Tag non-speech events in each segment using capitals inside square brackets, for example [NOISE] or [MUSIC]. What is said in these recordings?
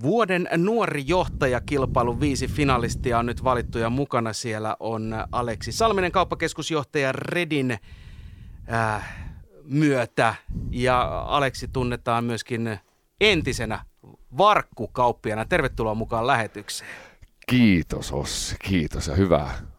Vuoden nuori johtaja kilpailun viisi finalistia on nyt valittu ja mukana siellä on Aleksi Salminen, kauppakeskusjohtaja Redin äh, myötä. Ja Aleksi tunnetaan myöskin entisenä varkkukauppiana. Tervetuloa mukaan lähetykseen. Kiitos Ossi, kiitos ja hyvää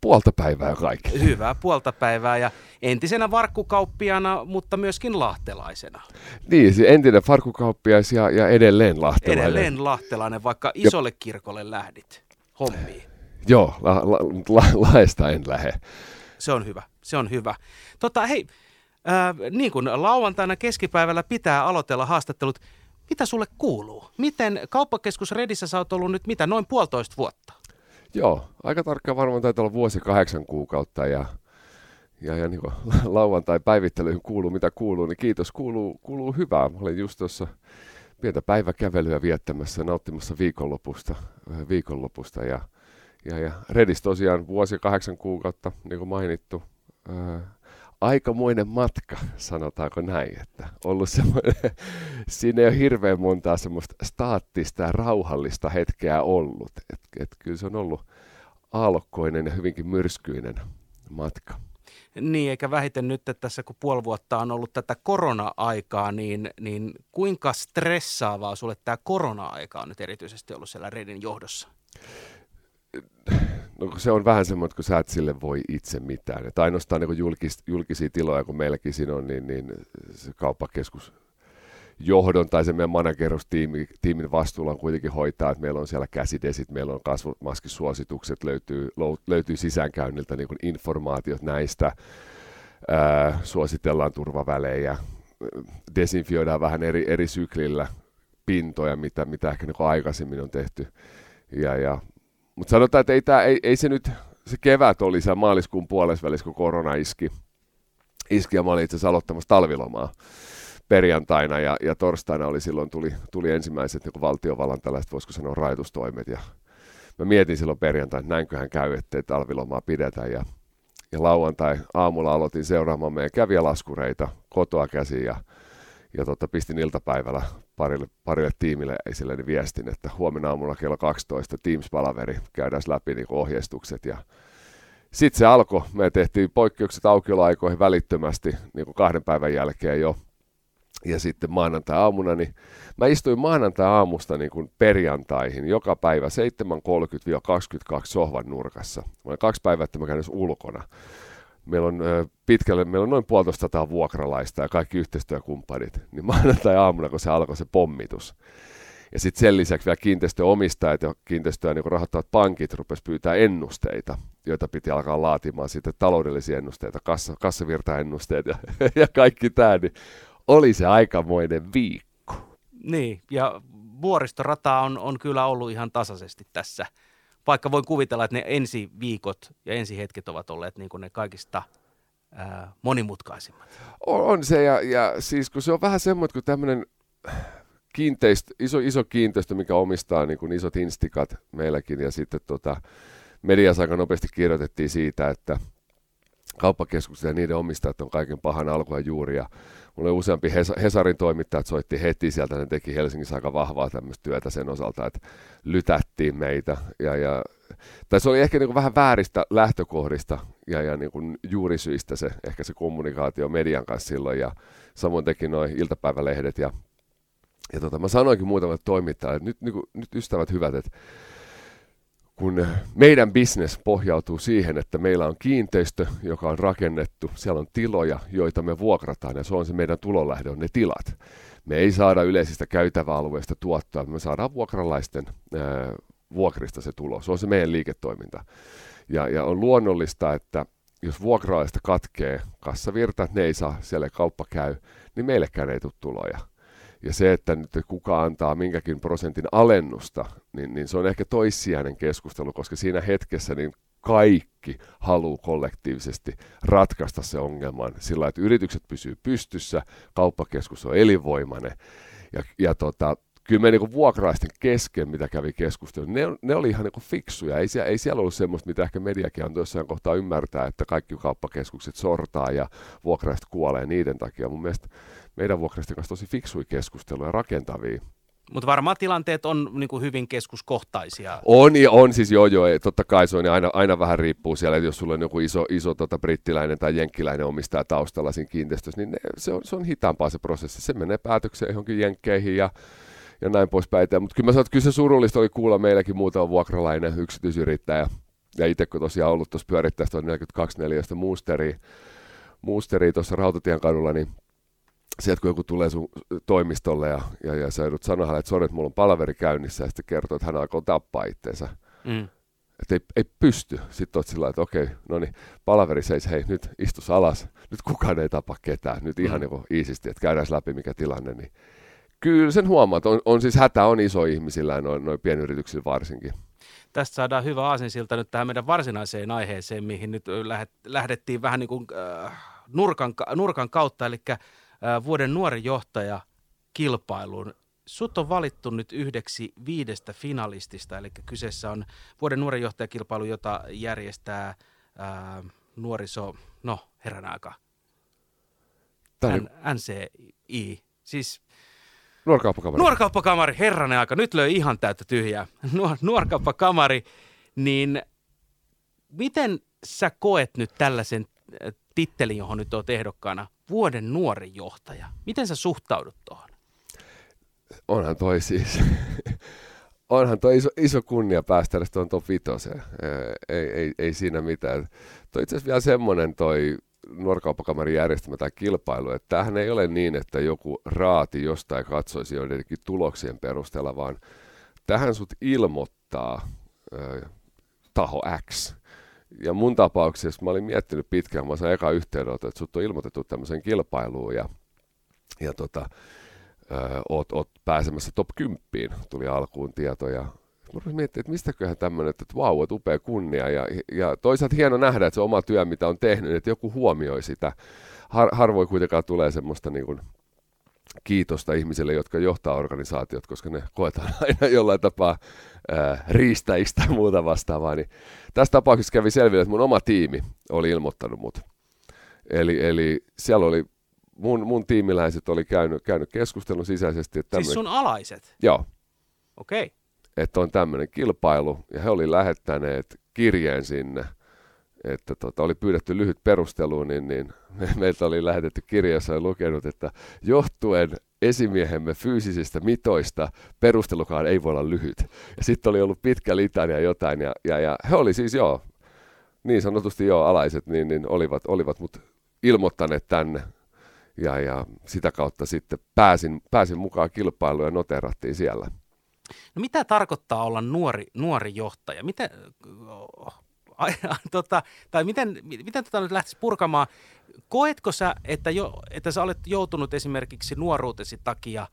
puolta päivää kaikille. Hyvää puolta päivää ja entisenä varkkukauppiana, mutta myöskin lahtelaisena. Niin, entinen varkkukauppias ja, ja edelleen lahtelainen. Edelleen lahtelainen, vaikka isolle ja... kirkolle lähdit hommiin. Joo, la, la, la, laesta en lähde. Se on hyvä, se on hyvä. Tota, hei, äh, niin kuin lauantaina keskipäivällä pitää aloitella haastattelut, mitä sulle kuuluu? Miten kauppakeskus Redissä sä oot ollut nyt mitä, noin puolitoista vuotta? Joo, aika tarkkaan varmaan taitaa olla vuosi kahdeksan kuukautta ja, ja, ja [LAUGHS] niin lauantai-päivittelyihin kuuluu mitä kuuluu, niin kiitos, kuuluu, kuuluu hyvää. Mä olin just tuossa pientä päiväkävelyä viettämässä, nauttimassa viikonlopusta, viikonlopusta ja, ja, ja Redis tosiaan vuosi kahdeksan kuukautta, niin kuin mainittu. Ää, aikamoinen matka, sanotaanko näin, että ollut semmoinen, [LAUGHS] siinä ei ole hirveän montaa semmoista staattista ja rauhallista hetkeä ollut. Et, et kyllä se on ollut aalokkoinen ja hyvinkin myrskyinen matka. Niin, eikä vähiten nyt, että tässä kun puoli vuotta on ollut tätä korona-aikaa, niin, niin kuinka stressaavaa sulle tämä korona-aika on nyt erityisesti ollut siellä Redin johdossa? no se on vähän semmoinen, että kun sä et sille voi itse mitään. Että ainoastaan niin julkis, julkisia tiloja, kun meilläkin siinä on, niin, niin se kauppakeskus johdon tai se meidän managerustiimin vastuulla on kuitenkin hoitaa, että meillä on siellä käsidesit, meillä on kasvomaskisuositukset, löytyy, löytyy sisäänkäynniltä niin informaatiot näistä, ää, suositellaan turvavälejä, desinfioidaan vähän eri, eri syklillä pintoja, mitä, mitä ehkä niin aikaisemmin on tehty. Ja, ja mutta sanotaan, että ei, tää, ei, ei se nyt, se kevät oli se maaliskuun puolesvälissä, kun korona iski. Iski ja mä olin itse asiassa aloittamassa talvilomaa perjantaina ja, ja torstaina oli silloin tuli, tuli ensimmäiset niin valtiovallan tällaiset, voisiko sanoa, rajoitustoimet. Ja mä mietin silloin perjantaina, että näinköhän käy, ettei talvilomaa pidetä. Ja, ja lauantai aamulla aloitin seuraamaan meidän kävijälaskureita kotoa käsin ja ja tota, pistin iltapäivällä parille, parille tiimille esille viestin, että huomenna aamulla kello 12 Teams-palaveri, käydään läpi niin ohjeistukset ja sitten se alkoi. Me tehtiin poikkeukset aukioloaikoihin välittömästi niin kuin kahden päivän jälkeen jo. Ja sitten maanantai-aamuna, niin mä istuin maanantai-aamusta niin kuin perjantaihin joka päivä 7.30-22 sohvan nurkassa. Mä olen kaksi päivää, että mä käyn ulkona. Meillä on pitkälle, meillä on noin puolitoista vuokralaista ja kaikki yhteistyökumppanit, niin maanantai-aamuna, kun se alkoi se pommitus, ja sitten sen lisäksi vielä kiinteistöomistajat ja kiinteistöä niin rahoittavat pankit rupesivat pyytää ennusteita, joita piti alkaa laatimaan sitten taloudellisia ennusteita, kassa, kassavirtaennusteet ja, [LAUGHS] ja kaikki tämä, niin oli se aikamoinen viikko. Niin, ja vuoristorata on, on kyllä ollut ihan tasaisesti tässä – vaikka voin kuvitella, että ne ensi viikot ja ensi hetket ovat olleet niin kuin ne kaikista ää, monimutkaisimmat. On, on se, ja, ja siis kun se on vähän semmoinen, kun tämmöinen kiinteistö, iso, iso kiinteistö, mikä omistaa niin kuin isot instikat meilläkin, ja sitten tota, mediassa aika nopeasti kirjoitettiin siitä, että kauppakeskukset ja niiden omistajat on kaiken pahan alku ja juuri, ja Mulle useampi Hesarin toimittajat soitti heti sieltä, ne teki Helsingissä aika vahvaa tämmöistä työtä sen osalta, että lytättiin meitä. Ja, ja, tai se oli ehkä niin kuin vähän vääristä lähtökohdista ja, ja niin kuin juurisyistä se, ehkä se kommunikaatio median kanssa silloin. Ja samoin teki noin iltapäivälehdet. Ja, ja tota, mä sanoinkin muutamalle toimittajalle, että nyt, niin kuin, nyt ystävät hyvät, että kun meidän business pohjautuu siihen, että meillä on kiinteistö, joka on rakennettu, siellä on tiloja, joita me vuokrataan ja se on se meidän tulonlähde, on ne tilat. Me ei saada yleisistä käytäväalueista tuottoa, me saadaan vuokralaisten ää, vuokrista se tulo. Se on se meidän liiketoiminta. Ja, ja on luonnollista, että jos vuokralaista katkee kassavirta, ne ei saa, siellä kauppa käy, niin meillekään ei tule tuloja. Ja se, että nyt kuka antaa minkäkin prosentin alennusta, niin, niin se on ehkä toissijainen keskustelu, koska siinä hetkessä niin kaikki haluaa kollektiivisesti ratkaista se ongelman sillä, että yritykset pysyy pystyssä, kauppakeskus on elinvoimainen. Ja, ja tota, kyllä me niin vuokraisten kesken, mitä kävi keskustelu, ne, ne oli ihan niin fiksuja. Ei, siellä, ei siellä ollut semmoista, mitä ehkä mediakin on jossain kohtaa ymmärtää, että kaikki kauppakeskukset sortaa ja vuokraiset kuolee niiden takia. Mun mielestä meidän vuokraisten kanssa tosi fiksui keskusteluja, rakentavia. Mutta varmaan tilanteet on niin kuin hyvin keskuskohtaisia. On, on siis joo joo, totta kai se on, aina, aina vähän riippuu siellä, että jos sulla on joku iso, iso tota, brittiläinen tai jenkkiläinen omistaja taustalla siinä kiinteistössä, niin ne, se, on, se on hitaampaa se prosessi. Se menee päätökseen johonkin jenkkeihin ja, ja näin poispäin. Mutta kyllä mä sanon, että kyllä se surullista oli kuulla meilläkin muutama vuokralainen yksityisyrittäjä, ja itse kun tosiaan ollut tuossa pyörittäessä 42 neliöstä muusteria, muusteria tuossa Rautatien kadulla, niin sieltä kun joku tulee sun toimistolle ja, ja, ja sä joudut sanoa hänelle, että sori, että mulla on palaveri käynnissä, ja sitten kertoo, että hän alkoi tappaa itseensä. Mm. Että ei, ei pysty. Sitten oot sillä että okei, no niin, palaveri seis, hei, nyt istus alas. Nyt kukaan ei tapa ketään. Nyt ihan mm. niin iisisti, että käydään läpi mikä tilanne. Niin kyllä sen huomaa, että on, on siis hätä on iso ihmisillä ja noin, noin pienyrityksillä varsinkin. Tästä saadaan hyvä aasinsilta nyt tähän meidän varsinaiseen aiheeseen, mihin nyt lähdettiin vähän niin kuin äh, nurkan, nurkan kautta, eli vuoden nuori johtaja kilpailuun. Sut on valittu nyt yhdeksi viidestä finalistista, eli kyseessä on vuoden nuoren johtajakilpailu, jota järjestää ää, nuoriso, no herran aika, N- NCI, siis Nuorkauppakamari. Nuorkauppakamari, herranen aika, nyt löi ihan täyttä tyhjää. Nuor, nuorkauppakamari, niin miten sä koet nyt tällaisen tittelin, johon nyt olet ehdokkaana, vuoden nuori johtaja. Miten sä suhtaudut tuohon? Onhan toi siis, [LAUGHS] onhan toi iso, iso kunnia päästä edes tuon top vitoseen. Ei, ei, ei, siinä mitään. Toi itse asiassa vielä semmoinen toi nuorkauppakamarin järjestämä tai kilpailu, että tämähän ei ole niin, että joku raati jostain katsoisi joidenkin tuloksien perusteella, vaan tähän sut ilmoittaa taho X ja mun tapauksessa mä olin miettinyt pitkään, mä sain eka yhteydenotto, että sut on ilmoitettu tämmöiseen kilpailuun ja, ja tota, ö, oot, oot pääsemässä top 10, tuli alkuun tietoja. Mä rupesin miettimään, että mistäköhän tämmöinen, että vau, wow, että upea kunnia. Ja, ja toisaalta hieno nähdä, että se oma työ, mitä on tehnyt, että joku huomioi sitä. Har, harvoin kuitenkaan tulee semmoista niin kuin, kiitosta ihmisille, jotka johtaa organisaatiot, koska ne koetaan [LAUGHS] aina jollain tapaa ää, riistäistä ja muuta vastaavaa. Niin tässä tapauksessa kävi selville, että mun oma tiimi oli ilmoittanut mut. Eli, eli siellä oli mun, mun tiimiläiset oli käynyt, käynyt keskustelun sisäisesti. Että siis sun alaiset? Joo. Okei. Okay. Että on tämmöinen kilpailu, ja he oli lähettäneet kirjeen sinne – että tota, oli pyydetty lyhyt perustelu, niin, niin meiltä oli lähetetty kirjassa ja lukenut, että johtuen esimiehemme fyysisistä mitoista perustelukaan ei voi olla lyhyt. Ja sitten oli ollut pitkä litania jotain, ja, ja, ja he oli siis joo, niin sanotusti joo alaiset, niin, niin olivat, olivat mut ilmoittaneet tänne. Ja, ja sitä kautta sitten pääsin, pääsin mukaan kilpailuun ja noterattiin siellä. No mitä tarkoittaa olla nuori, nuori johtaja? Miten, tota, tai miten, miten tota nyt lähtisi purkamaan? Koetko sä, että, jo, että sä olet joutunut esimerkiksi nuoruutesi takia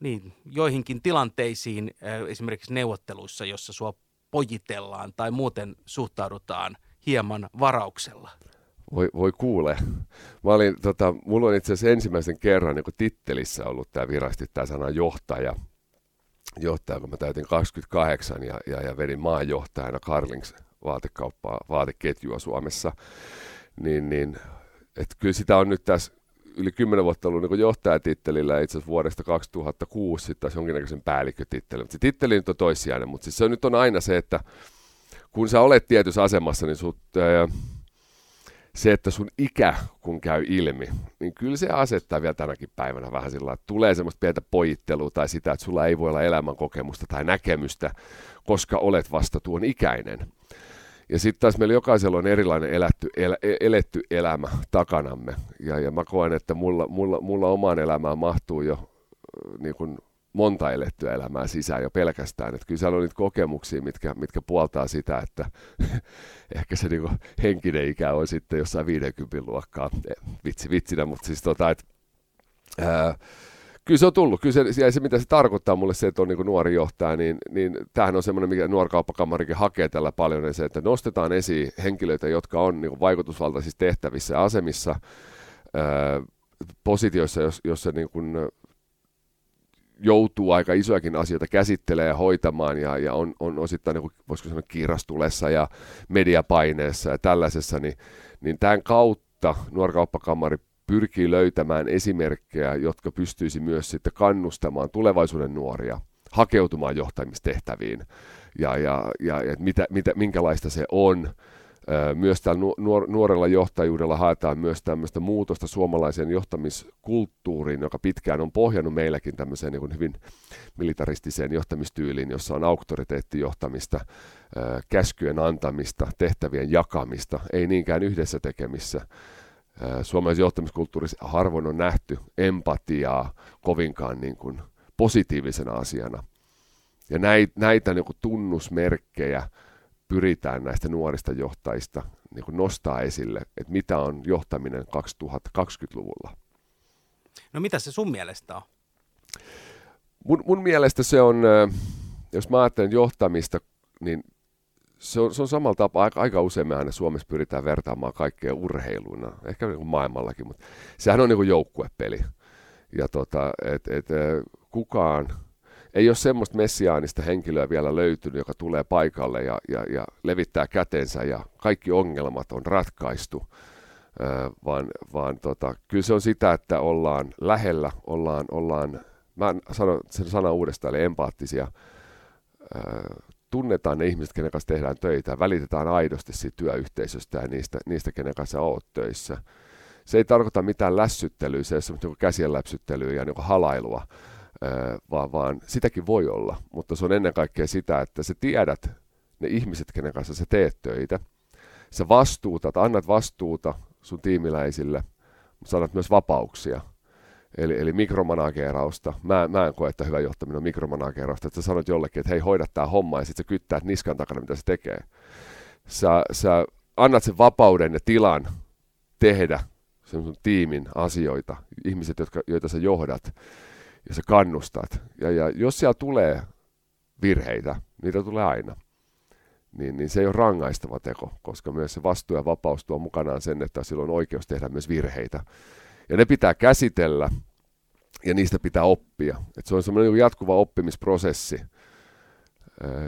niin, joihinkin tilanteisiin, esimerkiksi neuvotteluissa, jossa sua pojitellaan tai muuten suhtaudutaan hieman varauksella? Voi, voi kuule. Mä olin, tota, mulla on itse asiassa ensimmäisen kerran niin tittelissä ollut tämä virasti tämä sana johtaja. Johtaja, kun mä täytin 28 ja, ja, ja vedin maanjohtajana Carlings vaatekauppaa, vaateketjua Suomessa, niin, niin että kyllä sitä on nyt tässä yli 10 vuotta ollut niin johtajatittelillä ja itse asiassa vuodesta 2006 sitten taas jonkinnäköisen päällikkötitteli. Mutta se titteli nyt on toissijainen, mutta siis se nyt on aina se, että kun sä olet tietyssä asemassa, niin sut, ää, se, että sun ikä kun käy ilmi, niin kyllä se asettaa vielä tänäkin päivänä vähän sillä että tulee semmoista pientä pojittelua tai sitä, että sulla ei voi olla elämänkokemusta tai näkemystä, koska olet vasta tuon ikäinen. Ja sitten taas meillä jokaisella on erilainen elätty, el, e, eletty elämä takanamme. Ja, ja mä koen, että mulla, mulla, mulla omaan elämään mahtuu jo niin kuin monta elettyä elämää sisään jo pelkästään. Että kyllä siellä on niitä kokemuksia, mitkä, mitkä puoltaa sitä, että [LAUGHS] ehkä se niin henkinen ikä on sitten jossain 50 luokkaa. Vitsi vitsinä, mutta siis tota, että kyllä se on tullut. Kyllä se, se, mitä se tarkoittaa mulle se, että on niin nuori johtaja, niin, niin tämähän on semmoinen, mikä nuorkauppakamarikin hakee tällä paljon, niin se, että nostetaan esiin henkilöitä, jotka on niin vaikutusvaltaisissa tehtävissä ja asemissa, ää, positioissa, jos, jossa niin kuin, joutuu aika isojakin asioita käsittelemään ja hoitamaan ja, ja on, on osittain, niin kuin, voisiko sanoa, kiirastulessa ja mediapaineessa ja tällaisessa, niin, niin tämän kautta nuorkauppakamari pyrkii löytämään esimerkkejä, jotka pystyisi myös sitten kannustamaan tulevaisuuden nuoria hakeutumaan johtamistehtäviin ja, ja, ja, ja mitä, mitä, minkälaista se on. Myös tällä nuor, nuorella johtajuudella haetaan myös tämmöistä muutosta suomalaiseen johtamiskulttuuriin, joka pitkään on pohjannut meilläkin tämmöiseen niin hyvin militaristiseen johtamistyyliin, jossa on auktoriteettijohtamista, käskyjen antamista, tehtävien jakamista, ei niinkään yhdessä tekemissä suomalaisessa johtamiskulttuurissa harvoin on nähty empatiaa kovinkaan niin kuin positiivisena asiana. Ja näitä, näitä niin kuin tunnusmerkkejä pyritään näistä nuorista johtajista niin kuin nostaa esille, että mitä on johtaminen 2020-luvulla. No mitä se sun mielestä on? Mun, mun mielestä se on, jos mä ajattelen johtamista, niin se on, se on samalla tapaa, aika, aika usein me aina Suomessa pyritään vertaamaan kaikkea urheiluna, ehkä niin maailmallakin, mutta sehän on niin kuin joukkuepeli. Ja tota, et, et, kukaan, ei ole semmoista messiaanista henkilöä vielä löytynyt, joka tulee paikalle ja, ja, ja levittää kätensä ja kaikki ongelmat on ratkaistu, vaan, vaan tota, kyllä se on sitä, että ollaan lähellä, ollaan, ollaan mä sanon sen sanan uudestaan, eli empaattisia, tunnetaan ne ihmiset, kenen kanssa tehdään töitä, välitetään aidosti siitä työyhteisöstä ja niistä, niistä kenen kanssa olet töissä. Se ei tarkoita mitään lässyttelyä, se ei ole käsien läpsyttelyä ja niin halailua, vaan, vaan sitäkin voi olla, mutta se on ennen kaikkea sitä, että sä tiedät ne ihmiset, kenen kanssa sä teet töitä. Sä vastuutat, annat vastuuta sun tiimiläisille, mutta sanat myös vapauksia – Eli, eli mikromanagerausta. Mä, mä en koe, että hyvä johtaminen on mikromanagerausta, että sä sanot jollekin, että hei, hoida tämä homma, ja sitten sä kyttäät niskan takana, mitä se tekee. Sä, sä annat sen vapauden ja tilan tehdä sen sun tiimin asioita, ihmiset, jotka, joita sä johdat, ja sä kannustat. Ja, ja jos siellä tulee virheitä, niitä tulee aina, niin, niin se ei ole rangaistava teko, koska myös se vastuu ja vapaus tuo mukanaan sen, että silloin on oikeus tehdä myös virheitä. Ja ne pitää käsitellä ja niistä pitää oppia. Et se on semmoinen niin jatkuva oppimisprosessi.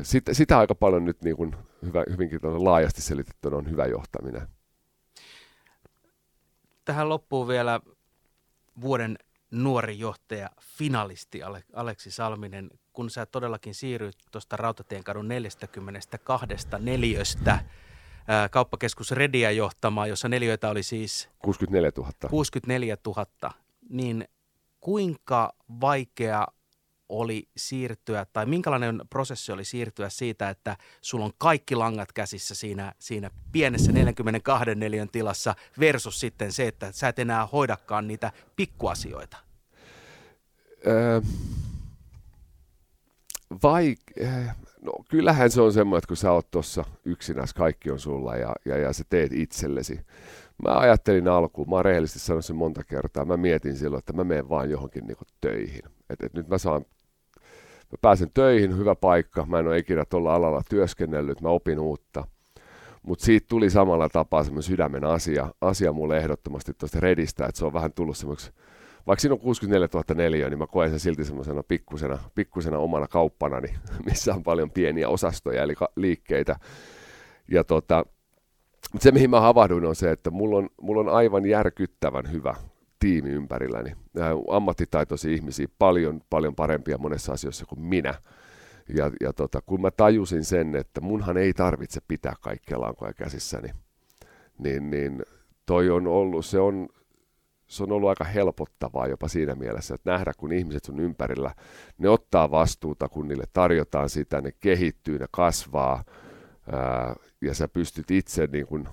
Sitä, sitä aika paljon nyt niin kuin hyvä, hyvinkin laajasti selitettynä on hyvä johtaminen. Tähän loppuu vielä vuoden nuori johtaja, finalisti Aleksi Salminen, kun sä todellakin siirryt tuosta Rautatienkadun 42 neliöstä kauppakeskus Redia johtamaan, jossa neliöitä oli siis 64 000. 64 000, niin kuinka vaikea oli siirtyä, tai minkälainen prosessi oli siirtyä siitä, että sulla on kaikki langat käsissä siinä, siinä pienessä 42 neliön tilassa versus sitten se, että sä et enää hoidakaan niitä pikkuasioita? Öö, vaik- No kyllähän se on semmoinen, että kun sä oot tuossa yksinäs, kaikki on sulla ja, ja, ja sä teet itsellesi. Mä ajattelin alkuun, mä oon rehellisesti sanonut sen monta kertaa, mä mietin silloin, että mä menen vaan johonkin niinku töihin. Että et nyt mä saan, mä pääsen töihin, hyvä paikka, mä en ole ikinä tuolla alalla työskennellyt, mä opin uutta. Mutta siitä tuli samalla tapaa semmoinen sydämen asia, asia mulle ehdottomasti tuosta Redistä, että se on vähän tullut semmoiksi vaikka siinä on 64 004, niin mä koen sen silti semmoisena pikkusena, pikkusena omana kauppana, niin, [LAUGHS] missä on paljon pieniä osastoja eli liikkeitä. Ja tota, mutta se, mihin mä havahduin, on se, että mulla on, mulla on aivan järkyttävän hyvä tiimi ympärilläni. Ammattitaitoisia ihmisiä, paljon, paljon parempia monessa asiassa kuin minä. Ja, ja tota, kun mä tajusin sen, että munhan ei tarvitse pitää kaikkia lankoja käsissäni, niin, niin toi on ollut, se on, se on ollut aika helpottavaa jopa siinä mielessä, että nähdä, kun ihmiset sun ympärillä, ne ottaa vastuuta, kun niille tarjotaan sitä, ne kehittyy, ne kasvaa, ää, ja sä pystyt itse niin kun,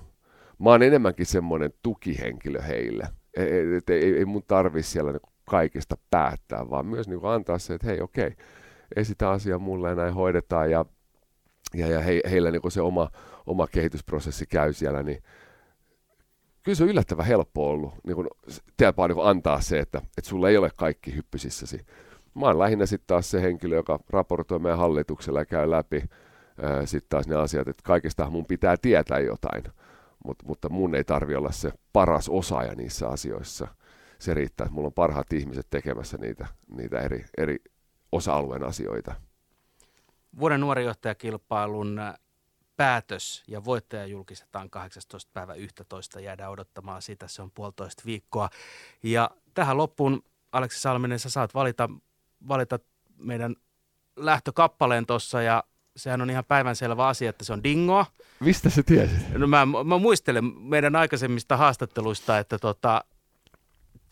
mä oon enemmänkin semmoinen tukihenkilö heille, ei, ei, ei, ei mun tarvi siellä niin kaikesta päättää, vaan myös niin antaa se, että hei okei, esitä asia mulle ja näin hoidetaan, ja, ja, ja he, heillä niin se oma, oma kehitysprosessi käy siellä, niin kyllä se on yllättävän helppo ollut niin kun, tiedäpä, niin kun antaa se, että, että sulla ei ole kaikki hyppysissäsi. Mä oon lähinnä sitten taas se henkilö, joka raportoi meidän hallituksella ja käy läpi sitten taas ne asiat, että kaikesta mun pitää tietää jotain, Mut, mutta mun ei tarvi olla se paras osaaja niissä asioissa. Se riittää, että mulla on parhaat ihmiset tekemässä niitä, niitä eri, eri osa-alueen asioita. Vuoden nuorijohtajakilpailun päätös ja voittaja julkistetaan 18. päivä 11. Jäädään odottamaan sitä, se on puolitoista viikkoa. Ja tähän loppuun, Aleksi Salminen, sä saat valita, valita meidän lähtökappaleen tuossa ja sehän on ihan päivänselvä asia, että se on dingoa. Mistä sä tiesit? No mä, mä muistelen meidän aikaisemmista haastatteluista, että tota,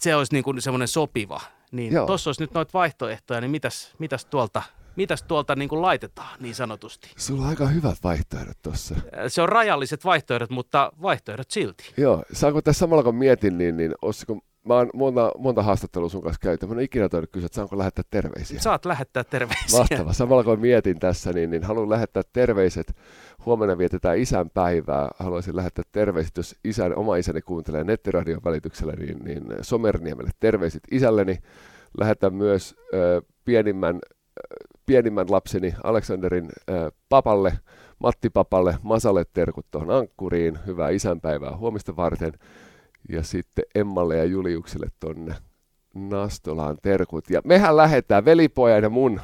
se olisi niin kuin semmoinen sopiva. Niin tuossa olisi nyt noita vaihtoehtoja, niin mitäs, mitäs tuolta mitäs tuolta niin kuin laitetaan niin sanotusti? Sulla on aika hyvät vaihtoehdot tuossa. Se on rajalliset vaihtoehdot, mutta vaihtoehdot silti. Joo, saanko tässä samalla kun mietin, niin, niin olisiko Mä oon monta, monta haastattelua sun kanssa käyty. Mä en ikinä toinut kysyä, että saanko lähettää terveisiä. Saat lähettää terveisiä. Mahtava. Samalla kun mietin tässä, niin, niin haluan lähettää terveiset. Huomenna vietetään isän päivää. Haluaisin lähettää terveiset, jos isän, oma isäni kuuntelee nettiradion välityksellä, niin, niin Somerniemelle terveiset isälleni. Lähetän myös äh, pienimmän, pienimmän lapseni Aleksanderin papalle, Matti papalle, Masalle terkut tuohon ankkuriin. Hyvää isänpäivää huomista varten ja sitten Emmalle ja Juliukselle tonne Nastolaan terkut. Ja mehän lähdetään velipojan ja mun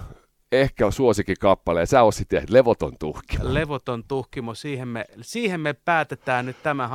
ehkä on suosikin kappale, ja sä osit Levoton tuhkimo. Levoton tuhkimo, siihen me, siihen me päätetään nyt tämä